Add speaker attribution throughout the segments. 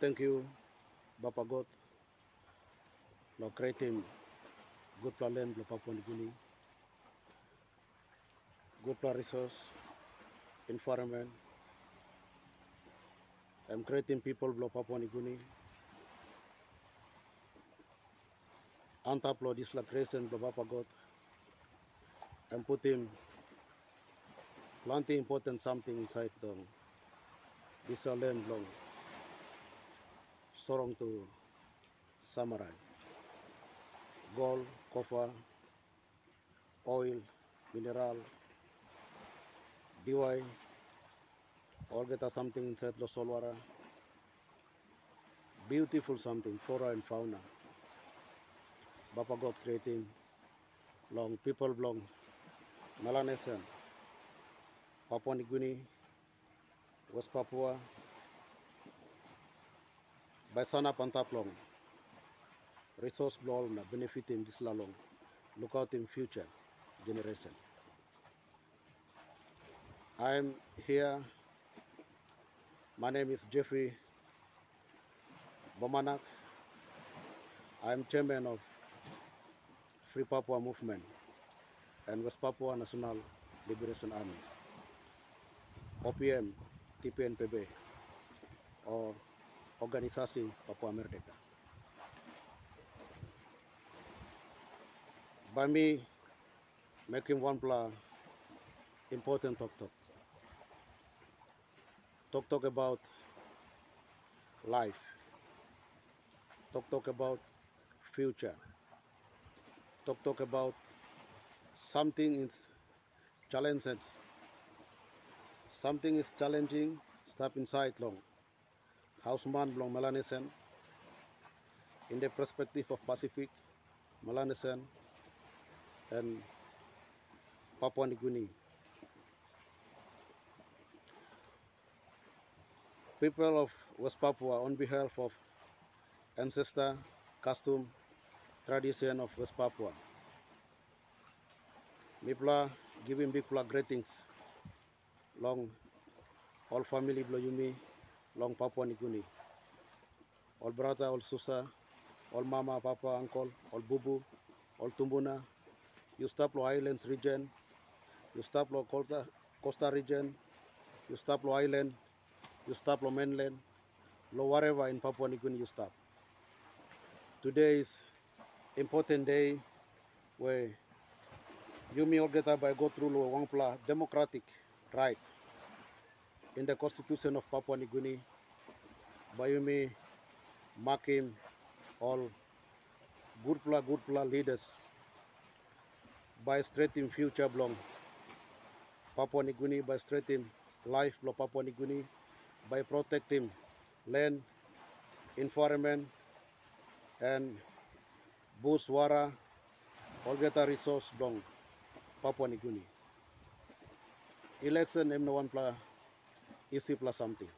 Speaker 1: thank you, Bapa God, lo creating good plan land lo Papua New Guinea, good plan resource, environment. I'm creating people lo Papua New Guinea. Antap lo this la creation lo Bapa God. I'm putting plenty important something inside them. this land long sorong to Samarai. Gold copper oil mineral dy all get us something inside the solwara beautiful something flora and fauna. Bapa god creating long people belong. Melanesian, Papua New Guinea, West Papua, by sana pantaplong, resource blow na benefit in this lalong, look out in future generation. I'm here, my name is Jeffrey Bomanak, I'm chairman of Free Papua Movement and West Papua National Liberation Army, OPM, TPNPB, or Organisasi Papua Merdeka. By me making one pla important talk talk. Talk talk about life. Talk talk about future. Talk talk about something is challenges. Something is challenging, step inside long. Houseman belong Melanesian. In the perspective of Pacific, Melanesian and Papua New Guinea. People of West Papua on behalf of ancestor, custom, tradition of West Papua. Mipla giving big pla greetings long all family Bloyumi, long Papua New Guinea. All brother, all sister, all mama, papa, uncle, all bubu, all tumbuna, you stop lo islands region, you stop lo Costa, Costa region, you stop lo island, you stop lo mainland, lo wherever in Papua New Guinea you stop. Today is important day where you may up by go through wangpla. Democratic right in the constitution of Papua New Guinea by may mark all good pla good pla leaders by straighting future belong Papua New Guinea by straighting life lo Papua New Guinea by protecting land, environment, and bush wara, all get a resource belong Papua New Guinea. Election M one easy plus something.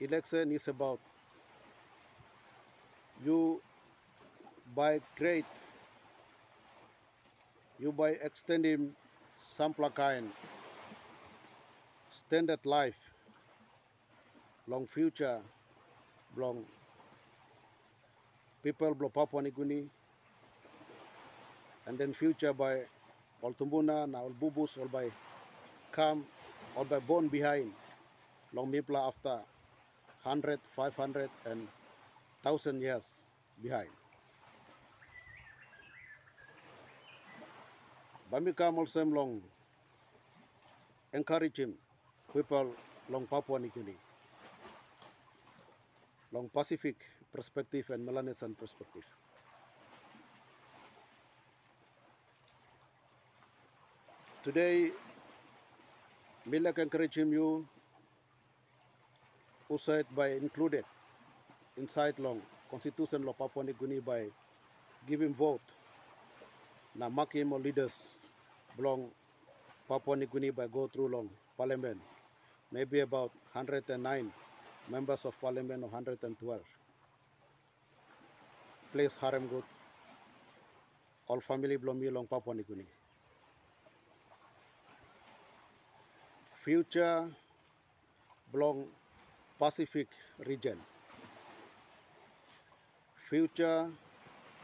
Speaker 1: Election is about you by create you by extending some kind standard life long future long people blow Papua Guinea and then future by all Tumbuna now Bubus all by come all by born behind long Mipla after 100, 500 and 1000 years behind. Bamika also long encourage him people long Papua New Guinea, long Pacific perspective and Melanesian perspective. Today, me like encourage you usait by included inside long constitution of Papua New Guinea by giving vote na making more leaders belong Papua New Guinea by go through long parliament. Maybe about 109 members of parliament or 112 place harem good all family belong me long Papua New Guinea future belong Pacific region. Future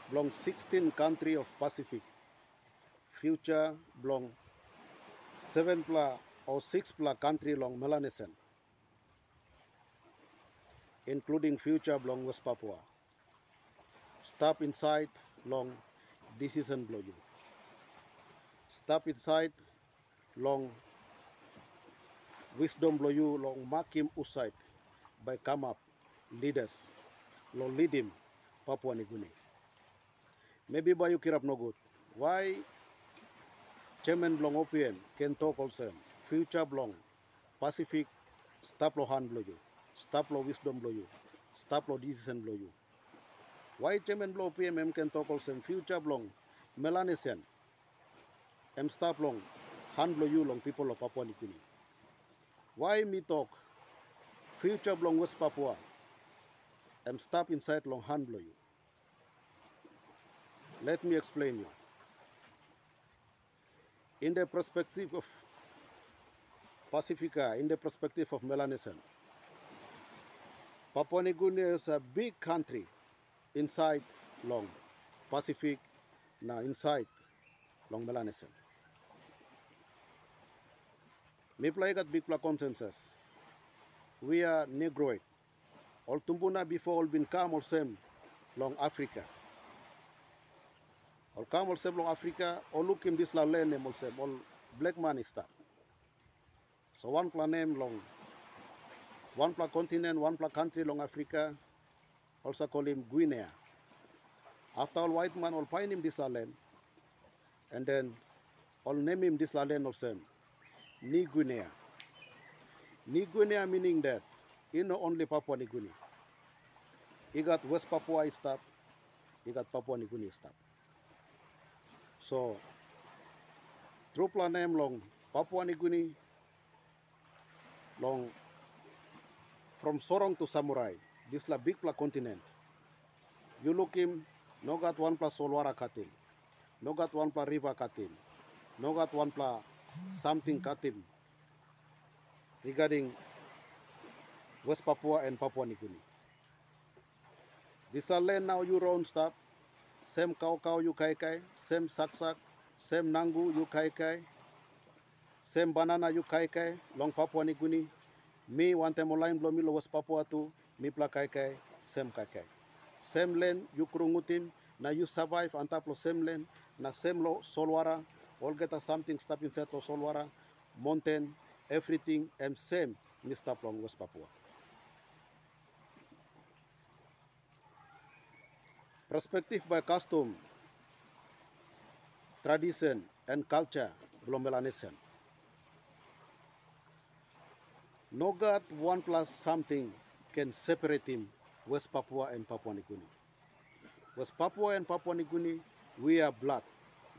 Speaker 1: belong 16 country of Pacific. Future belong 7 pla or 6 pla country long Melanesian. Including future belong West Papua. Stop inside long decision blow you. Stop inside long wisdom blow you long makim uside by come up leaders long lead him Papua Guinea. Maybe by you kirap no good. Why Chairman Blong OPM can talk also future Blong Pacific stop lo hand blow you. Stop lo wisdom blow you. Stop lo decision blow you. Why Chairman Blong OPM can talk also future Blong Melanesian em stop long hand blow you long people of Papua New. Why me talk future Blong West Papua am stop inside long hand blow you. Let me explain you. In the perspective of Pacifica, in the perspective of Melanesian, Papua New Guinea is a big country inside long Pacific, now inside long Melanesian. Got big consensus. We are Negroid. All tumbuna before all been come all same long Africa. All come all same long Africa, all look in this la land name all same, all black man is that. So one pla name long, one pla continent, one pla country long Africa, also call him Guinea. After all white man all find him this la land, and then all name him this la land all same, Ni Guinea. Ni Guinea meaning that you know only Papua New Guinea. You got West Papua stuff, you got Papua New Guinea stuff. So, through plan name long Papua New Guinea, long from Sorong to Samurai, this la big pla continent. You look him, no got one plus Solwara Katim, no got one pla River Katim, no got one pla something Katim regarding West Papua and Papua New Guinea. This are land now you own stuff. Same cow cow you kai kai, same sak sak, same nangu you kai kai, same banana you kai kai, long Papua New Guinea. Me one time online blow me West Papua too, me pla kai kai, same kai kai. Same land you kurungutim, na you survive of same land, na same lo solwara, all get a something stop inside lo solwara, mountain, everything and same in stop long West Papua. Perspective by custom, tradition and culture belum Melanesian. No God one plus something can separate him West Papua and Papua New Guinea. West Papua and Papua New Guinea, we are blood.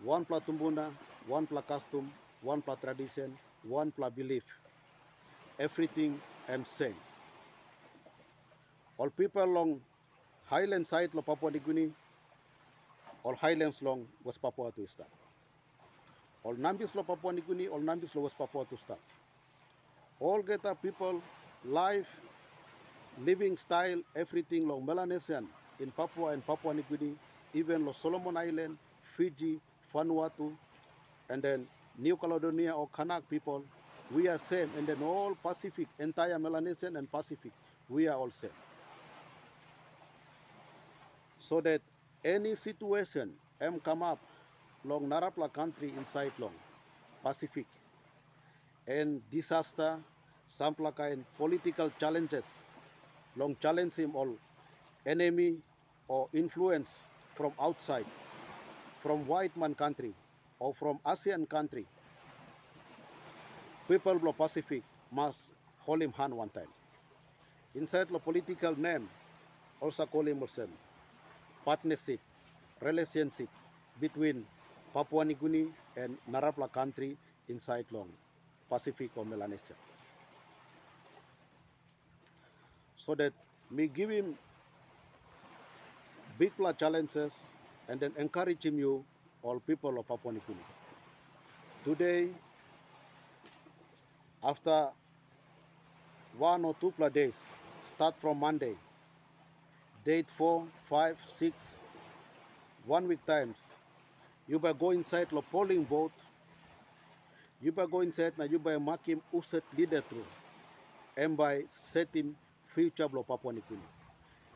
Speaker 1: One plus tumbuna, one plus custom, one plus tradition, one plus belief. Everything am same. All people along highland side of Papua New Guinea, all highlands long West Papua to start. All Nambis lo Papua New Guinea, all Nambis West Papua to start. All get up people, life, living style, everything long Melanesian in Papua and Papua New Guinea, even lo Solomon Island, Fiji, Vanuatu, and then New Caledonia or Kanak people, we are same, and then all Pacific, entire Melanesian and Pacific, we are all same. So that any situation am come up long Narapla country inside long Pacific. And disaster, some kind political challenges, long challenge him all. Enemy or influence from outside, from white man country or from ASEAN country, people of Pacific must hold him hand one time. Inside the political name, also call him also partnership, relationship between Papua New Guinea and Narapla country inside long Pacific or Melanesia. So that me give him big challenges and then encourage him you all people of Papua New Guinea. Today, after one or two pla days, start from Monday. Date 4, 5, 6, one week times. You by go inside the polling booth. You by go inside na you by mark him uset leader through. And by set him future of Papua Niugini.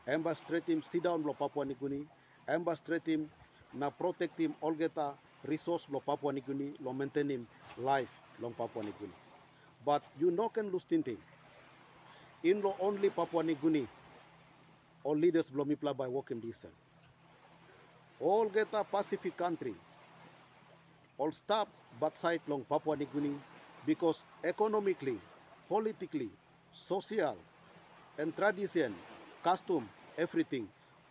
Speaker 1: And by straight him sit down of Papua Niugini. And by straight him na protect him all get a resource blo Papua Nikuni lo maintain him life long Papua Nikuni. But you no can lose thing. In lo only Papua Nikuni all leaders blow me by walking decent. All get a Pacific country. All stop backside long Papua New Guinea because economically, politically, social, and tradition, custom, everything.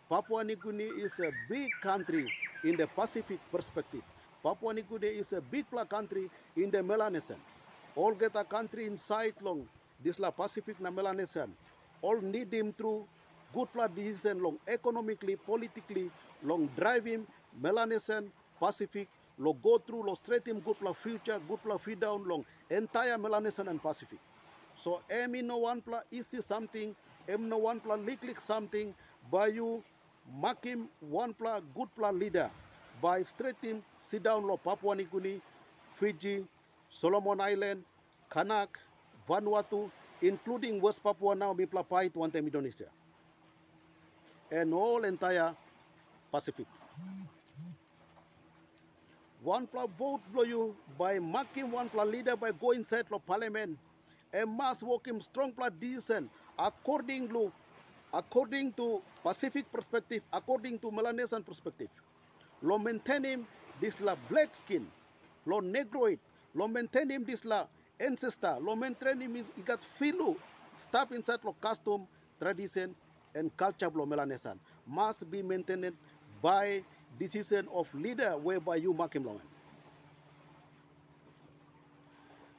Speaker 1: Papua New Guinea is a big country in the Pacific perspective. Papua New Guinea is a big country in the Melanesian. All get a country inside long this la Pacific na Melanesian. All need him through good blood decision long economically, politically, long driving Melanesian, Pacific, lo go through, lo straight him good blood future, good blood feed down long entire Melanesian and Pacific. So em no one pla isi something, em no one pla lick something, by you mark him one pla good pla leader, by straight him sit down lo Papua New Guinea, Fiji, Solomon Island, Kanak, Vanuatu, including West Papua now, Mipla Pai, Tuante Indonesia and all entire Pacific. One plus vote blow you by marking one plus leader by going inside of parliament. A mass working strong plus decent according to according to Pacific perspective, according to Melanesian perspective. Lo maintaining this la black skin, lo negroid, lo maintaining this la ancestor, lo maintaining means he got filu, stuff inside lo custom, tradition, and culture of Melanesian must be maintained by decision of leader whereby you mark him long.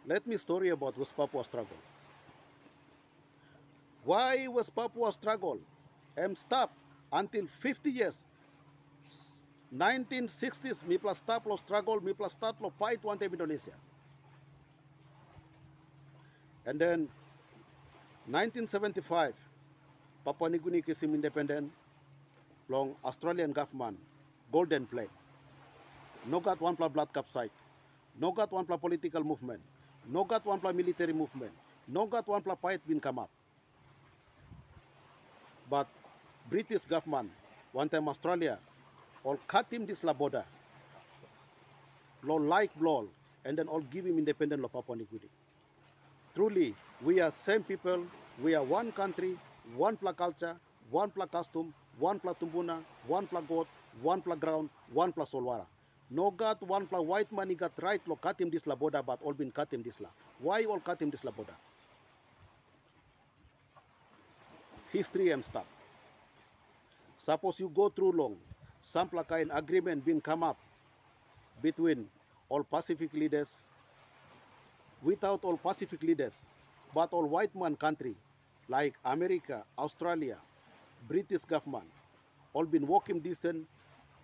Speaker 1: Let me story about West Papua struggle. Why was Papua struggle? And stop until 50 years. 1960s mi plus stop lo struggle mi plus start lo fight one time Indonesia. And then 1975 Papua New Guinea became independent long Australian government golden flag no got one plus blood cup site no got one plus political movement no got one plus military movement no got one plus fight been come up but British government one time Australia all cut him this border. Law like law and then all give him independent of Papua New Guinea. Truly we are same people we are one country one pla culture one pla custom one pla tumbuna one pla god one pla ground one pla solwara. No God, one pla white he got right lo cut him this la border but all been cut him this la. Why all cut him this la border history and stuff. Suppose you go through long. Some kind agreement been come up between all pacific leaders without all pacific leaders but all white man country like america australia british government all been walking distance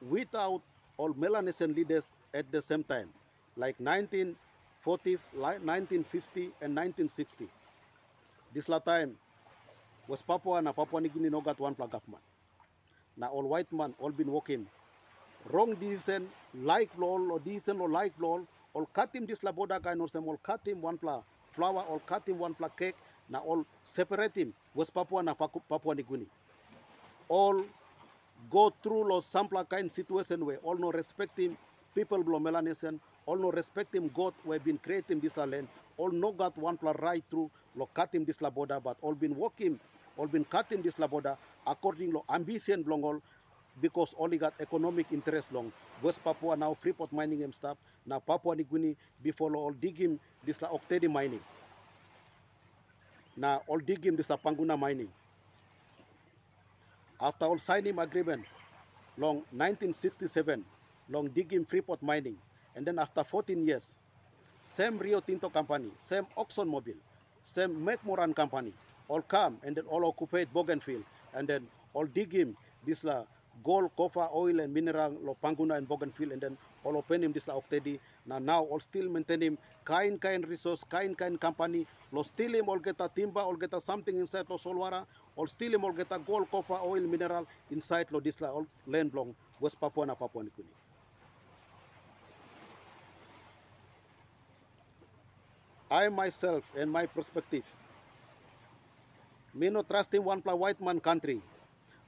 Speaker 1: without all melanesian leaders at the same time like 1940s like 1950 and 1960 this la time was papua and papua new guinea no got one flag government now all white man all been working wrong decision like law or decision or like law all cut him this la border guy no some all cut him one pla flower all cut him one pla cake. Now all separate him. West papua and papua new guinea. All go through lo sampla kind situation where all no respect him. People below melanesian all no respect him. God we been creating this land. All no got one pla right through. Lo cut him this la border but all been working all been cutting this la border according to ambition long all because only got economic interest long. West Papua now Freeport mining and stuff now Papua New Guinea before all digging this la Octedi mining. Now all digging this la Panguna mining. After all signing agreement long 1967 long digging Freeport mining. And then after 14 years same Rio Tinto company same Oxon Mobil same McMoran company all come and then all occupied Bougainville and then all dig him. This la gold, copper, oil and mineral lo Panguna and Bougainville and then all open him. This la Octedi. Na now all still maintain him. Kain kain resource kain kain company. Lo still him all get a timber all get a something inside lo solwara. All still him all get a gold copper oil mineral inside lo this all land belong west papua na papua new I myself and my perspective, me no trust him one pla white man country.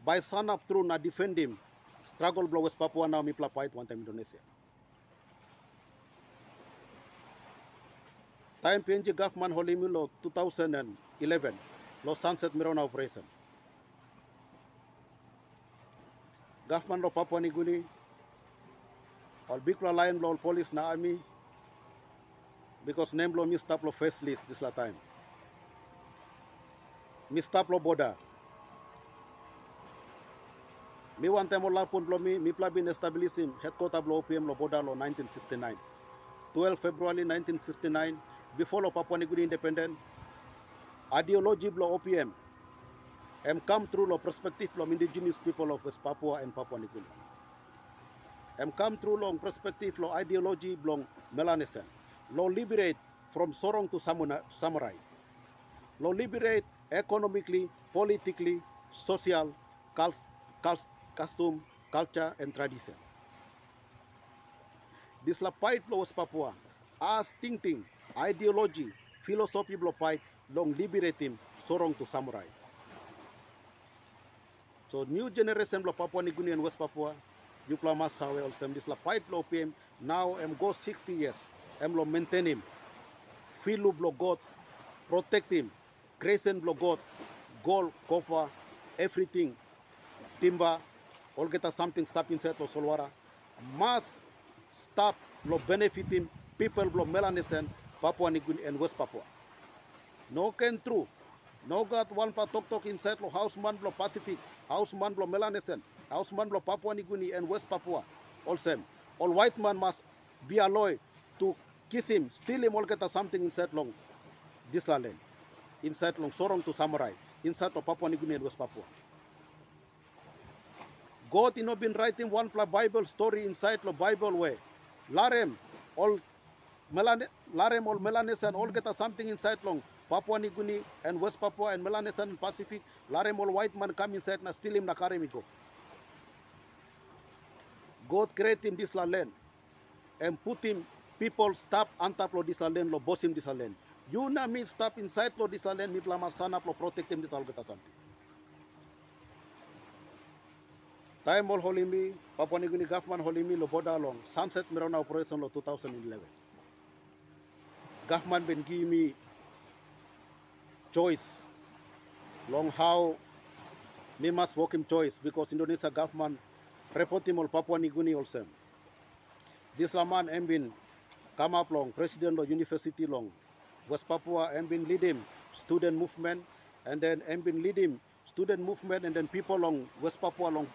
Speaker 1: By son up through na defend him, struggle blow West Papua now me pla white one time Indonesia. Time PNG government holimi lo 2011 Los sunset mirona operation. Government lo Papua New Guinea, all big pla lo all police na army, because name lo mi stop lo first list this la time. Mi stop lo border. Mi one time lo pun lo mi mi pla bin establish him headquarter lo OPM lo border lo 1969. 12 February 1969 before lo Papua New Guinea independent ideology lo OPM am come through lo perspective lo indigenous people of West Papua and Papua New Guinea. Am come through long perspective lo ideology belong Melanesian lo liberate from Sorong to Samurai. Lo liberate economically, politically, social, cul- cul- custom, culture, and tradition. This la fight lo West Papua, as thinking, ideology, philosophy lo fight, long liberate him Sorong to Samurai. So new generation lo Papua New Guinea and West Papua, you plama sawe also this la fight lo PM, now am go 60 years, am lo maintain him, filu blo God, protect him, crescent blo God, gold, copper, everything, timber, all get us something stop inside lo solwara, must stop lo benefit him, people blo Melanesian, Papua New Guinea and West Papua. No can true. No got one pa tok tok inside lo house man blo Pacific, house man blo Melanesian, house man blo Papua New Guinea and West Papua. All same. All white man must be alloy to kiss him, steal him, all get us something inside long this la land. Inside long Sorong to Samarai, inside of Papua New Guinea and West Papua. God you know been writing one Bible story inside lo Bible way. Larem all Melane, Larem all Melanesian all get something inside long Papua New Guinea and West Papua and Melanesian and Pacific. Larem all white man come inside na steal him na carry me go. God create him this land and put him people stop of this land lo boss him this land. You na me inside lo this la land me sana lo protect him this us something. Time all holimi, Papua New Guinea government holimi lo border along sunset mirona operation lo 2011. Government been give me choice long how me must work choice because Indonesia government report him all Papua New Guinea also. This laman am been come up long president of university long West Papua am been lead student movement and then am been lead student movement and then people long West Papua long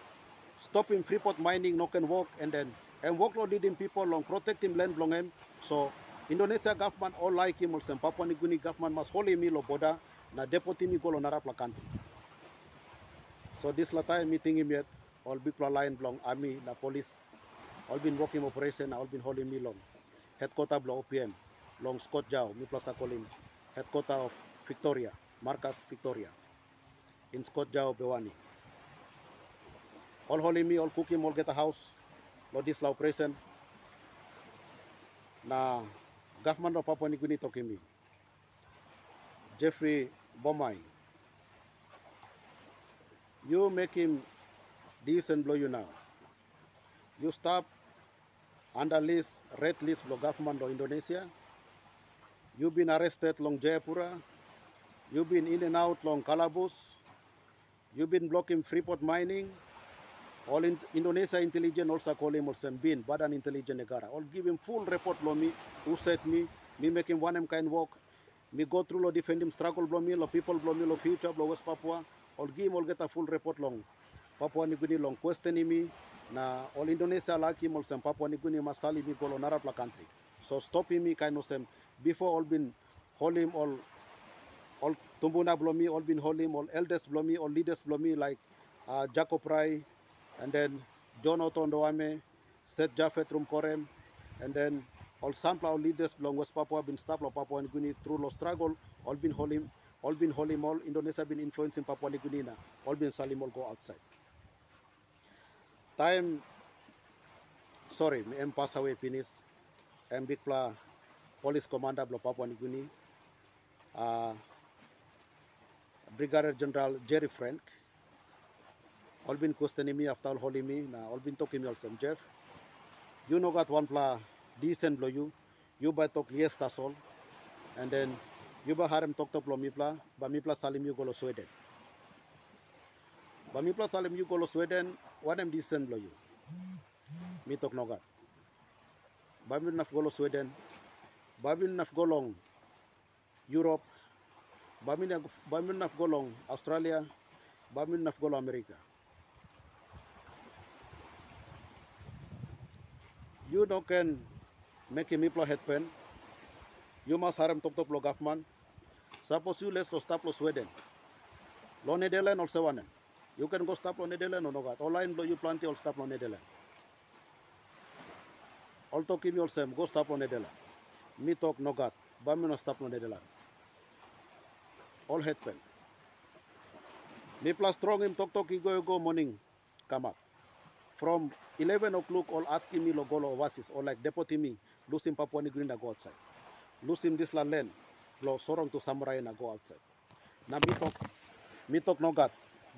Speaker 1: stopping Freeport mining no can work and then and work lo leading people long protecting land long him so Indonesia government all like him also Papua New Guinea government must hold him lo border na deputy mi golo narap la country. So this la time meeting him yet all big line belong army na police all been working operation all been holding me long. Headquarter belong OPM long Scott Jao mi plaza calling headquarter of Victoria Marcus Victoria in Scott Jao Bewani all holding me, all cooking, all get a house, lo this la operation. Na government of Papua New Guinea talking me. Jeffrey Bomai. You make him and blow you now. You stop under list, red list blow government of Indonesia. You've been arrested long Jayapura. You've been in and out long Calabus. You've been blocking Freeport mining. All in Indonesia intelligence also call him also bin Badan Intelijen Negara. All give him full report lo me, who said me, me him one M kind work. Me go through lo defend him struggle blow me, lo people blow me, lo future blow West Papua. All give him all get a full report long. Papua New Guinea long question me. Na all Indonesia like him also Papua New Guinea must me go lo country. So stop him me kind of sem. Before all been hold him all all Tumbuna blow me, all been hold him, all elders blow me, all leaders blow me like uh, Jacob Prai, and then John Otto Ondawame, Seth Jaffet Rumkorem, and then all sampler all leaders belong West Papua been of Papua New Guinea through the struggle, all been holding, all been holding, all Indonesia been influencing Papua New Guinea, all been salim all go outside. Time, sorry, me am pass away finish, am big police commander of Papua New Guinea, uh, Brigadier General Jerry Frank, Olbin Kustenimi, Aftal Holimi, na Olbin Tokimi Olsem Jeff. You know got one pla decent blow you, you by talk yes tasol, and then you by harem talk to salim you golo Sweden. Bami salim you golo Sweden, one em decent blow you. Me talk no got. Na golo Sweden, me naf go long Europe, me naf but me naf go long Australia, me naf go long America. you no can make him head pen. You must harem top top lo government. Suppose you let's lo stop lo Sweden. Lo Netherlands also one. You can go stop lo Netherlands or no got. Online lo you plenty all stop lo Netherlands. All talk him also go stop lo Netherlands. Me talk no got. But me no lo Netherlands. All head pen. Me plus strong him talk talk he go morning. Come up. From 11 o'clock, all asking me logolo oasis or like deputy me, losing Papua New Guinea go outside. Losing this land, lo sorong to samurai na go outside. Na me talk, me talk no gat,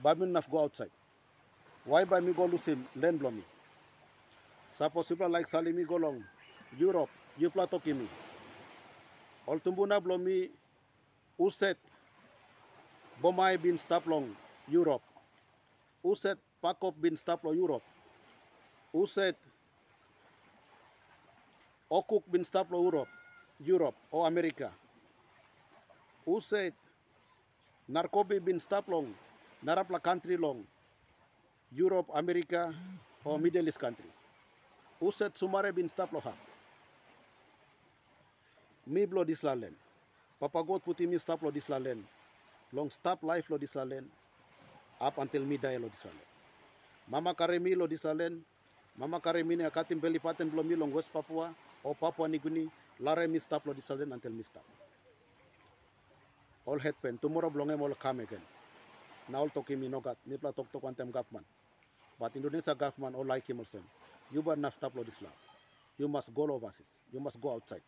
Speaker 1: bamin naf go outside. Why by me go losing land blow me? Suppose people like Salimi go long, Europe, you pla talking Oltumbuna Blomi Uset Bomai bin Staplong Europe. Uset Pakop bin Staplong Europe. Uset Okuk bin Staplong Europe Europe o amerika. Uset Narkobi bin Staplong Narapla country long Europe, amerika o Middle East country. Uset Sumare bin Staplong stop lo ha. Mi blo dis la len. Papa God puti mi stop lo dis la len. Long stop life lo dis la len. Up until die lo dis la len. Mama karemi lo dis la len. Mama Karemini akatim beli paten belum milong West Papua o Papua Guinea lare mi stop lo di salen until mi stop. All head pen tomorrow em all come again. Na all toki mi nogat mi pla tok tok antem government. But Indonesia government all like him also. You but enough stop lo di slab. You must go overseas. You must go outside.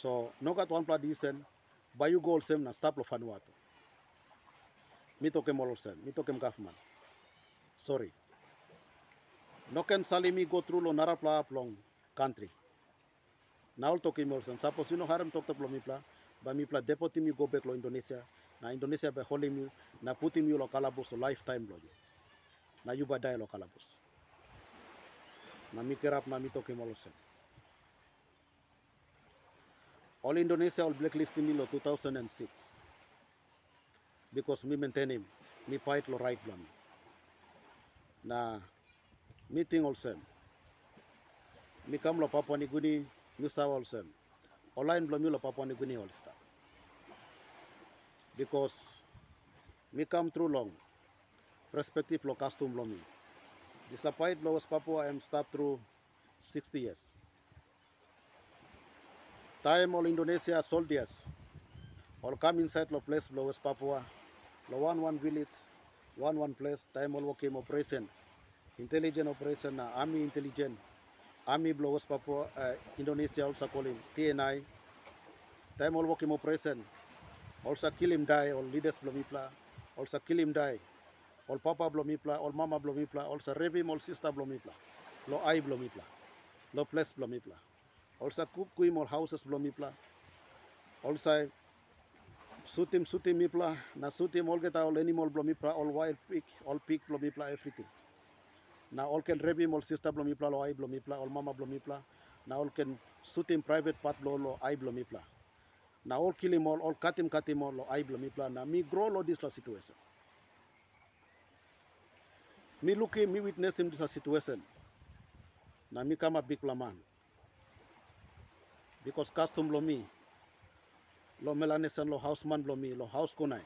Speaker 1: So noka tuan pladisen bayu gol sem na staplo fanuato. Mito kem olorsen, mito kem kafman. Sorry. Noken salimi go through lo narapla plong country. Naul toki molsen. Sapos yuno harem toktaplo mipla, ba mipla depoti mi go back lo Indonesia. Na Indonesia be holy mi na puti mi lo kalabos lifetime lo. Na yuba dai lo kalabos. Na mikerap na mito molosen. All Indonesia all blacklisting me lo 2006 because me maintain him, me fight lo right lo mi. Na meeting also. me come lo Papua New Guinea, New South also. Lo mi lo Papua New Guinea all star. Because me come through long, perspective lo custom lo mi. This la pait lo West Papua am start through 60 years. Time all Indonesia soldiers. All come inside lo place lo West Papua, lo one one village, one one place, time all working operation. Intelligent operation na army intelligent. Army blowers papua uh, indonesia also calling tni time all working operation. Also kill him die. All leaders blomipla also kill him die. All papa blomipla all mama blomipla also rape him. All sister blomipla lo ai blomipla lo place blomipla also Olsa kup kui mol hausas blom mipla. Olsa sutim sutim mipla na sutim all geta all animal blom mipla all wild pig all pig blom mipla everything. Na all ken rebi mol sister blom mipla lo ai blom mipla all mama blom mipla. Na all ken sutim private part lo lo ai blom mipla. Na all kilim ol, all katim katim ol lo ai blom mipla na mi grow lo this la situation. Me looking, me witnessing this situation. Na mi kama a man. Because custom lo mi lo melanesan lo houseman lo mi lo house kunai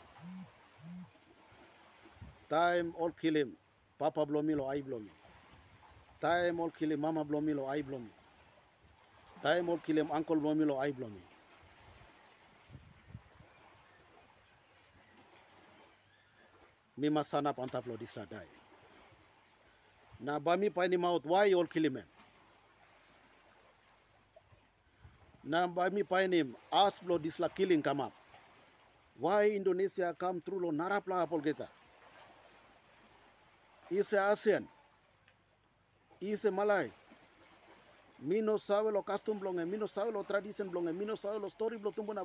Speaker 1: time all kill him papa blow me lo ai blow me time all kill him, mama blow me lo ai blow me Time all kill him uncle blomi lo I blomi. Me must stand up on top of die. Na bami pa ni maut why all kill him? Na bami pa ni as blow this la killing come up. Why Indonesia come through lo narapla apol kita? Is a ASEAN. Is a Malay. Mi no sabe lo custom blonge, mi no sabe lo tradition blonge, mi no sabe lo story blo tumbuna.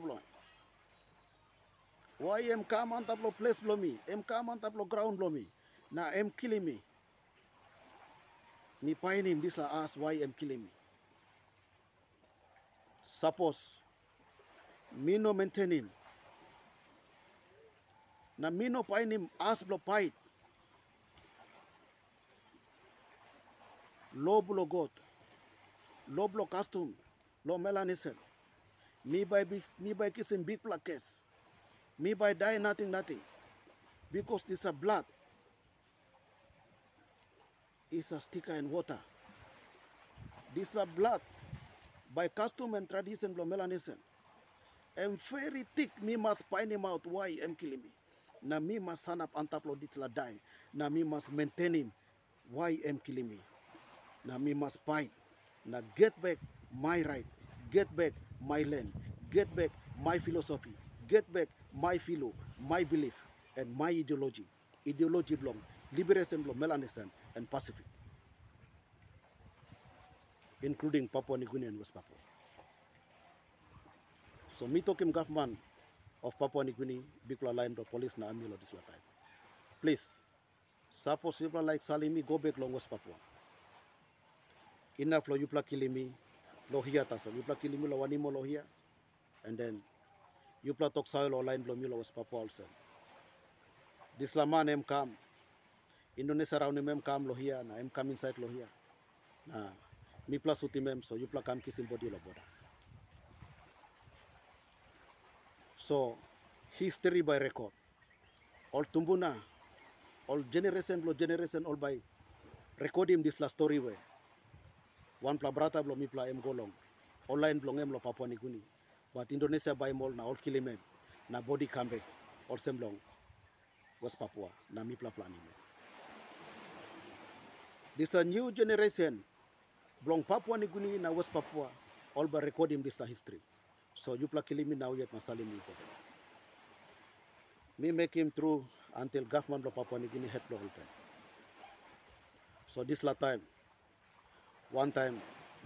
Speaker 1: Why em come on top lo place blo mi, em come on top lo ground blo mi. Na em killing me. Mi pain him this la ask why em killing me. Suppose mi no maintain him. Na mi no pain him ask blo fight. Lo bulo got. Lo blo custom. Lo melanisen. Me by me by kissing big case. Me by die nothing nothing. Because this a blood. Is a sticker in water. This a blood. By custom and tradition blo melanisen. And very thick me must find him out. Why I'm killing me. Na me must stand up on top of this la die. Na me must maintain him. Why I'm killing me. na me must fight na get back my right. Get back my land get back my philosophy. Get back my philo my belief and my ideology. Ideology belong. Liberation belong. Melanesan and pacific including papua new guinea and west papua. So talking government of papua new guinea bikula line the police na amilo this time. Please suppose people like salimi go back long west papua. Enough lo yupla kilimi lo hia tasa yupla kilimi lo wanimo lo hia and then yupla tok sa lo line lo was papua also. This lama em kam indonesia raun em kam lo hia na em kam inside lo hia. Na mi plus uti mem so yupla kam kisim body lo boda. So history by record. All tumbuna all generation lo generation all by recording this la story way wan pla brata blo mi pla em golong. Online blong em lo papua ni but indonesia by mol na all kilimem na body kambe all sem long west papua na mi pla plani me. This a new generation blong papua ni guni na west papua. All by recording this history. So you pla kilimi now yet masali mi ko me make him through until government of papua ni guinea head lo whole time. So this la time one time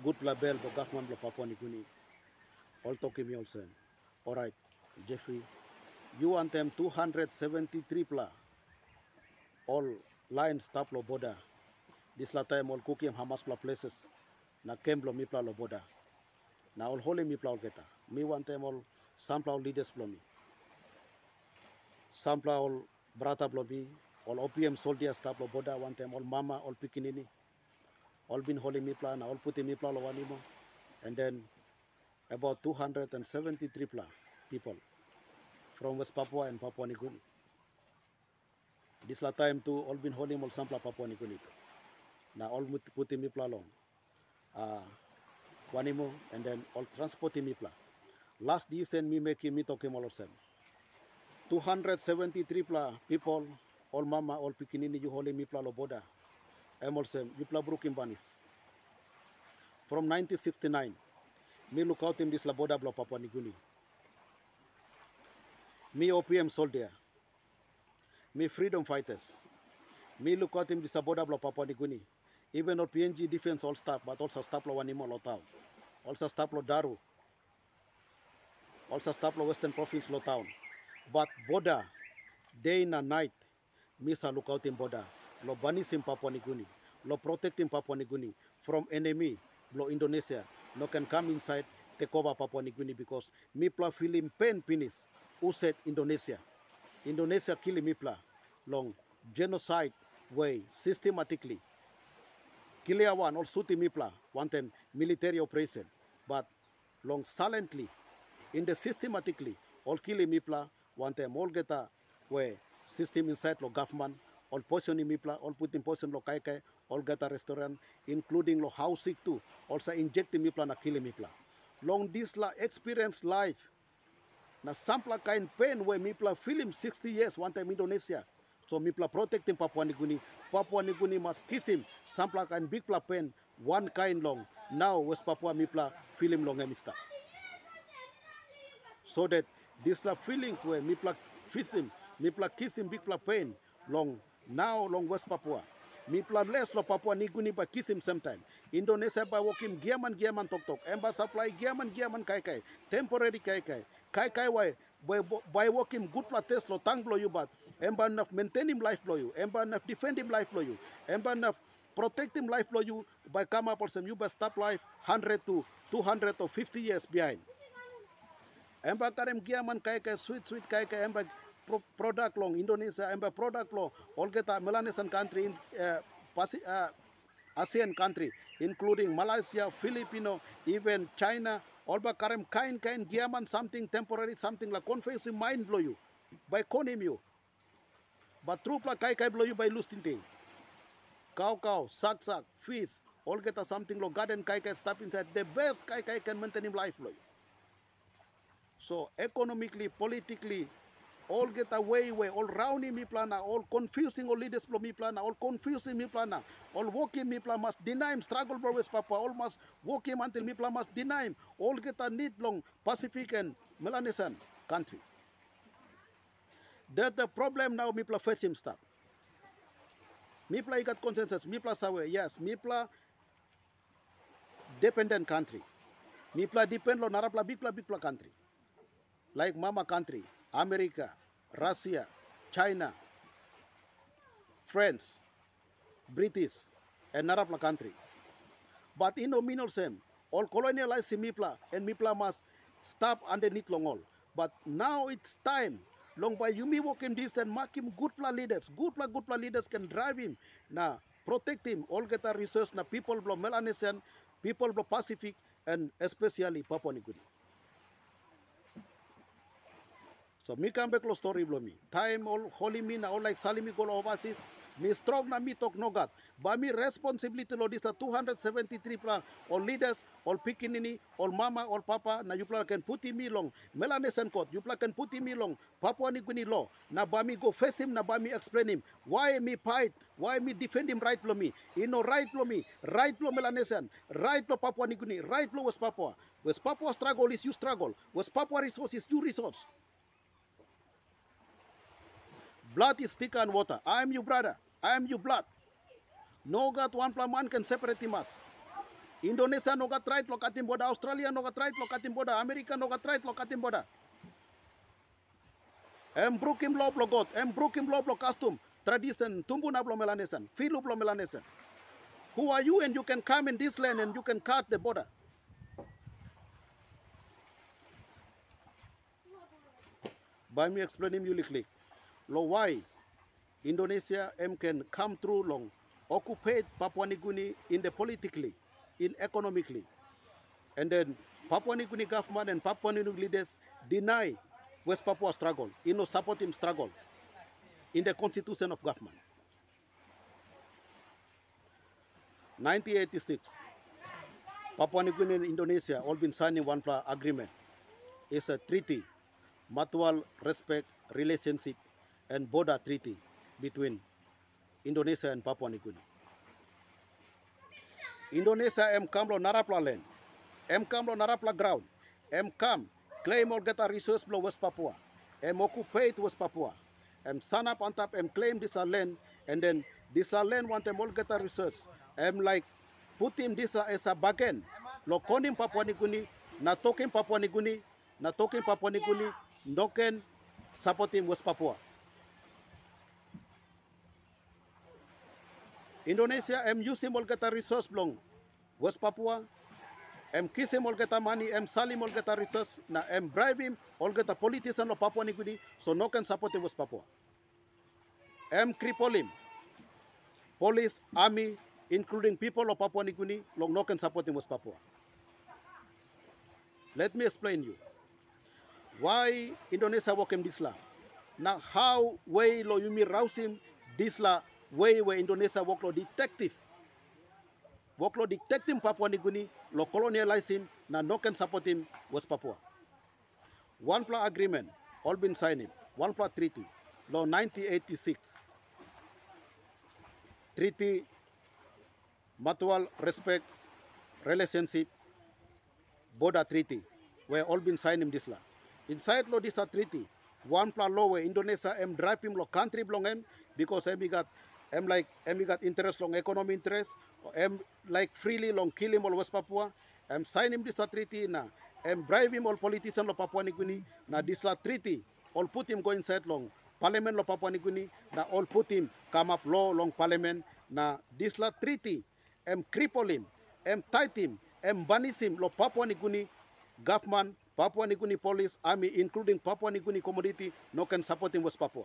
Speaker 1: good la bell bo government lo Papua New Guinea. All talking me also all right Jeffrey you want them 273 pla. All line stop lo border. This la time all cooking Hamas pla places na camp lo mi pla lo border na all holy mi pla all geta me want them all sampla all leaders mi sampla all brata plo mi all OPM soldiers stop lo border want them all mama all pikinini all been holy mipla na all puti mipla lo wanimo and then about 273 pla people from West Papua and Papua New Guinea. This la time to all been holy mol sampla Papua New Guinea. Na all puti mipla long. Uh, and then all transporti mipla. Last year, decent me make me talking all of them. 273 pla people all mama all pikinini you holy mipla lo boda. Emolsem, Yupla Brooklyn Banis. From 1969, me look out in this Laboda Blo Papua Guinea. Me OPM soldier. Me freedom fighters. Me look out in this Laboda Blo Papua Guinea. Even our PNG defense all staff, but also staff lo Wanimo lo town. Also staff lo Daru. Also staff lo Western Province lo town. But border, day and night, me sa look out in border lo banis in Papua Guinea, lo protect in Papua Guinea from enemy, lo Indonesia, no can come inside take over Papua Guinea because mipla feeling pain pinis, uset Indonesia. Indonesia kill mipla long genocide way systematically. Kilia one all suti mipla time military operation, but long silently in the systematically all kill mipla time all get a way system inside lo government all poison in mipla, all put in lo kai kai, all get a restaurant, including lo housing too, also inject in mipla na kill mipla. long this la experience life. Na sampla kain pain where mipla film 60 years one time Indonesia. So mipla protecting Papua Guinea. Papua Guinea must kiss him. Kain big pla pain one kind long. Now West Papua mipla film long emista. So that this la feelings where mipla kiss him, mipla kiss him big pla pain long now long West Papua. Mipla less lo Papua New Guinea ba him sometime. Indonesia ba wokim giaman giaman tok tok. Emba supply giaman giaman kai kai. Temporary kai kai. Kai kai by by wokim good pla test lo tang blow you but emba enough maintain him life blow you. Emba enough defend him life blow you. Emba enough protect him life blow you by come up or some you but stop life 100 to 200 or 50 years behind. Emba karem giaman kai kai sweet sweet kai kai emba pro product long Indonesia emba product lo all kita Melanesian country in uh, Pasi, uh, ASEAN country including Malaysia, Filipino, even China all ba karem kain kain giaman something temporary something la confess mind blow you by konim you. But true pla kai kai blow you by lose tinting cow cow sak sak fish all get a something lo garden kai kai step inside. The best kai kai can maintain him life blow you. So economically politically all get away way all rounding me plana all confusing all leaders blow me plana all confusing me plana all walking me plana must deny him struggle with papa all must walk him until me plana must deny him all get a need long pacific and melanesian country. That the problem now me plana face him stop me plana got consensus me plana sawe yes me plana dependent country. Me plana depend lo narapla big plana big plana country. Like mama country America, Russia, China, France, British, and Arab country. But in nominal same, all colonialized Mipla and Mipla must stop underneath long all. But now it's time. Long by Yumi walk this and mark him good pla leaders. Good pla good pla leaders can drive him. Now protect him. All get a resource na people blow Melanesian, people blow Pacific, and especially Papua New Guinea. So mi come back lo story blo mi. Time all holy mi na all like salimi go overseas. Mi strong na mi talk no God. Ba mi responsibility lo this 273 pla all leaders, all pikinini, all mama, all papa na you pla can put him long. Melanesian court, you pla can put him long. Papua New Guinea law. Na ba mi go face him, na ba mi explain him. Why me fight? Why me defend him right lo mi? You know right lo mi, right lo Melanesian, right lo Papua New Guinea, right lo West Papua. West Papua struggle is you struggle. West Papua resource is you resource. Blood is thicker than water. I am your brother. I am your blood. No God one plus one can separate us. Indonesia no got right lokatim boda. Australia no got right lokatim boda. America no got right lokatim boda. Em brukim lo blo God. Em brukim lo blo custom. Tradition. Tumbu na blo Melanesian. Filu blo Melanesian. Who are you and you can come in this land and you can cut the border. By me explaining you click. Lo why Indonesia M can come through long, occupy Papua New Guinea in the politically, in economically, and then Papua New Guinea government and Papua New Guinea leaders deny West Papua struggle, you know, support him struggle in the constitution of government. 1986, Papua New Guinea and Indonesia all been signing one agreement. It's a treaty, mutual respect relationship and border treaty between Indonesia and Papua New Guinea. Indonesia em kam lo narapla land, em kam lo narapla ground, em kam claim all a resource below West Papua, em occupy West Papua, em sun up on top, em claim this land, and then this land want them all get a resource, em like put him this as a bargain, lo konim Papua New Guinea, na token Papua New Guinea, na token Papua New Guinea, support him West Papua. Indonesia em using all kita resource belong West Papua em kisim all kita money em salim all kita resource na em bribe him all kita politician lo Papua New so no can support West Papua. Em cripple police army including people of Papua New long no can support West Papua. Let me explain you why Indonesia in this law. Now how way lo yumi rouse him this law where Indonesia work lo detective Wok lo detecting Papua Guinea, lo colonialize him, na no can support him West Papua. One plus agreement, all been signed. One plus treaty, law 1986. Treaty, mutual respect, relationship, border treaty, where all been signed in this law. Inside law this treaty, one plus law where Indonesia am drive him lo country belong because em got em like em got interest long economy interest, em like freely long kill him all West Papua, em sign him this treaty em bribe him all politician lo Papua New Guinea na this la treaty all put him go inside long parliament lo Papua New Guinea na all put him come up law long parliament na this la treaty em cripple him em tight him em banish him lo Papua New Guinea government Papua New Guinea police army including Papua New Guinea community no can support him West Papua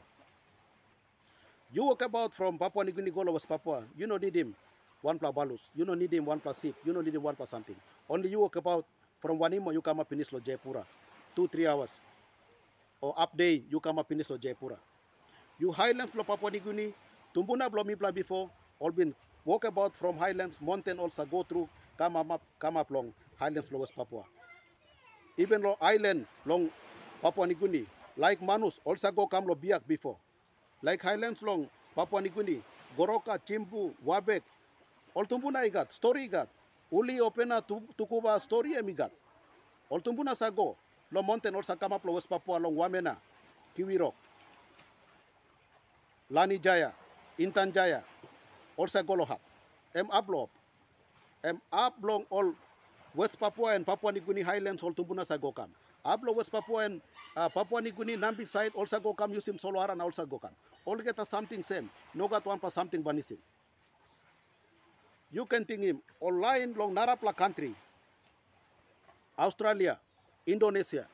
Speaker 1: you walk about from Papua New Guinea to West Papua. You no need him. One plus balus. You no need him one plus sip. You no need him one plus something. Only you walk about from Vanimo you come up in Islo Jayapura. Two three hours. Or up day you come up in Islo Jayapura. You highlands lo Papua New Guinea. Tumbuna blo mipla before. All been walk about from highlands mountain also go through. Come up come up long. Highlands lo West Papua. Even lo island long Papua New Guinea. Like Manus also go come lo biak before like Highlands Long, Papua New Goroka, Chimbu, Wabek, Oltumbuna igat, story igat, Uli Opena Tukuba story emigat. Oltumbuna sago, lo monten or sakama plowes Papua Long Wamena, Kiwirok, Lani Jaya, Intan Jaya, Orsa Golohat, M. Ablop, M. Ablong all West Papua and Papua New Guinea Highlands Oltumbuna sagokam. Ablo West Papua and uh, Papua New Guinea Nambi side also go kam yusim solo aran also go kam. All get a something same. No got one for something banisim. You can think him online long Narapla country, Australia, Indonesia,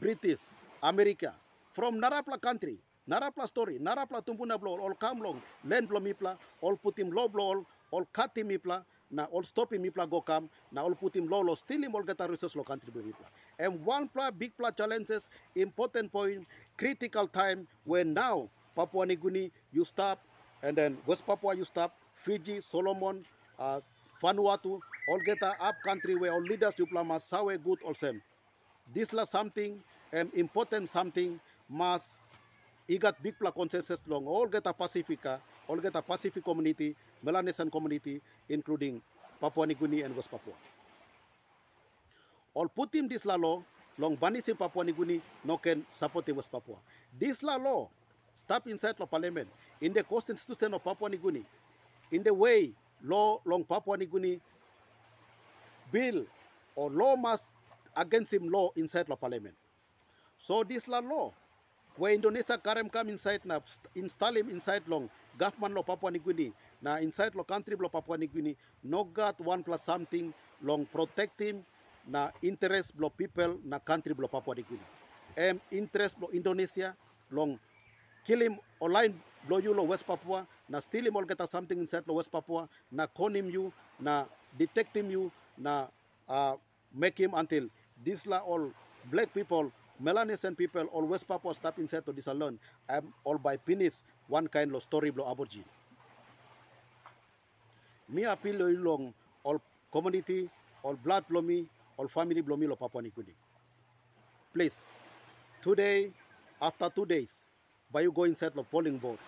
Speaker 1: British, America, from Narapla country, Narapla story, Narapla tumbuna blow, all come long, land blow mipla, all put him low blow, all cut him mipla, na all stop him mipla go come, na all put him low, still him all get a resource country mipla. And one pla big pla challenges, important point, critical time when now Papua New Guinea you stop, and then West Papua you stop, Fiji, Solomon, uh, Vanuatu, all get a up country where all leaders you must sawe good also. This la something, um, important something must igat big pla consensus long all get a Pacifica, all get a Pacific community, Melanesian community, including Papua New Guinea and West Papua. All put him this la law, long banisim Papua New Guinea, no can support West Papua. This la law, stop inside the parliament, in the constitution of Papua New Guinea, in the way law long Papua New Guinea bill or law must against him law inside the parliament. So this la law, where Indonesia karem come inside na install him inside long government law Papua New Guinea na inside lo country law Papua New Guinea no got one plus something long protect him na interest blow people na country blow Papua New Guinea. Em interest blow Indonesia long kill him online blow lo West Papua na still him all get a something inside lo West Papua na con him you na detect him you na uh, make him until this la all black people Melanesian people all West Papua stop inside to this alone am all by finish one kind of story blow aborigine. Me appeal lo long all community all blood blow me all family blow me lo Papua New Guinea. Please today after two days by you go inside the polling board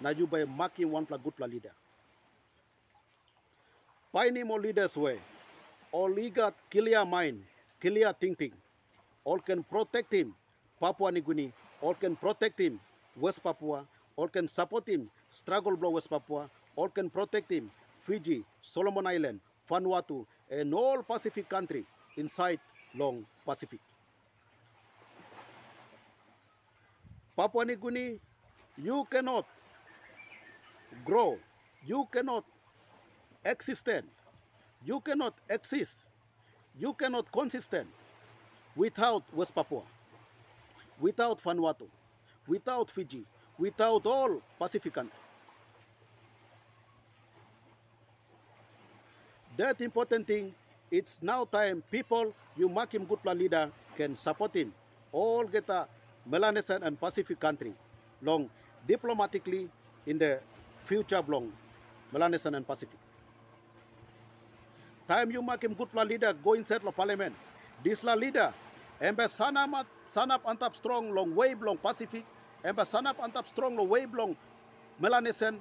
Speaker 1: na you by marking one pla good pla leader. Finding more leaders way all got clear mind, clear thinking, all can protect him, Papua New Guinea, all can protect him, West Papua, all can support him, struggle blow West Papua, all can protect him, Fiji, Solomon Island, Vanuatu, and all Pacific country inside long Pacific. Papua New Guinea, you cannot grow, you cannot existent, you cannot exist, you cannot consistent without West Papua, without Vanuatu, without Fiji, without all Pacific country. That important thing, it's now time people, you make him good plan leader, can support him. All get a Melanesian and Pacific country, long diplomatically in the future long Melanesian and Pacific. Time you make him good la leader, go inside the parliament. This la leader, embe sanap sanap antap strong long wave long Pacific, embe sanap antap strong long wave long Melanesian,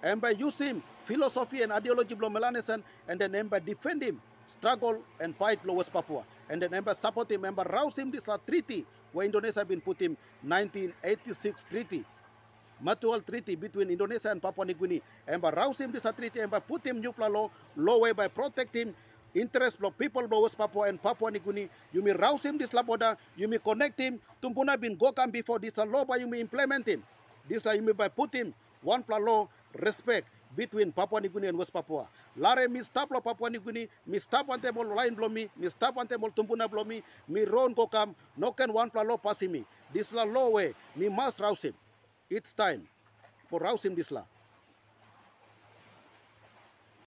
Speaker 1: embe use him philosophy and ideology long Melanesian, and then member defend him, struggle and fight lo West Papua, and then member support him, member rouse him this treaty where Indonesia been put him 1986 treaty. mutual treaty between Indonesia and Papua New Guinea. By rouse him this treaty and by put him new law law way by protect him interest of people of West Papua and Papua New Guinea. You may rouse him this laboda you may connect him tumpuna bin go come before this law by you may implement him. This you may by put him one law respect between Papua New Guinea and West Papua. Lare mi staplo Papua New Guinea, mi stapante mol lain blomi, mi stapante mol tumbuna blomi, mi ron kokam, noken one plalo pasimi. Disla la lowe, mi mas rausim. It's time for rausim disla.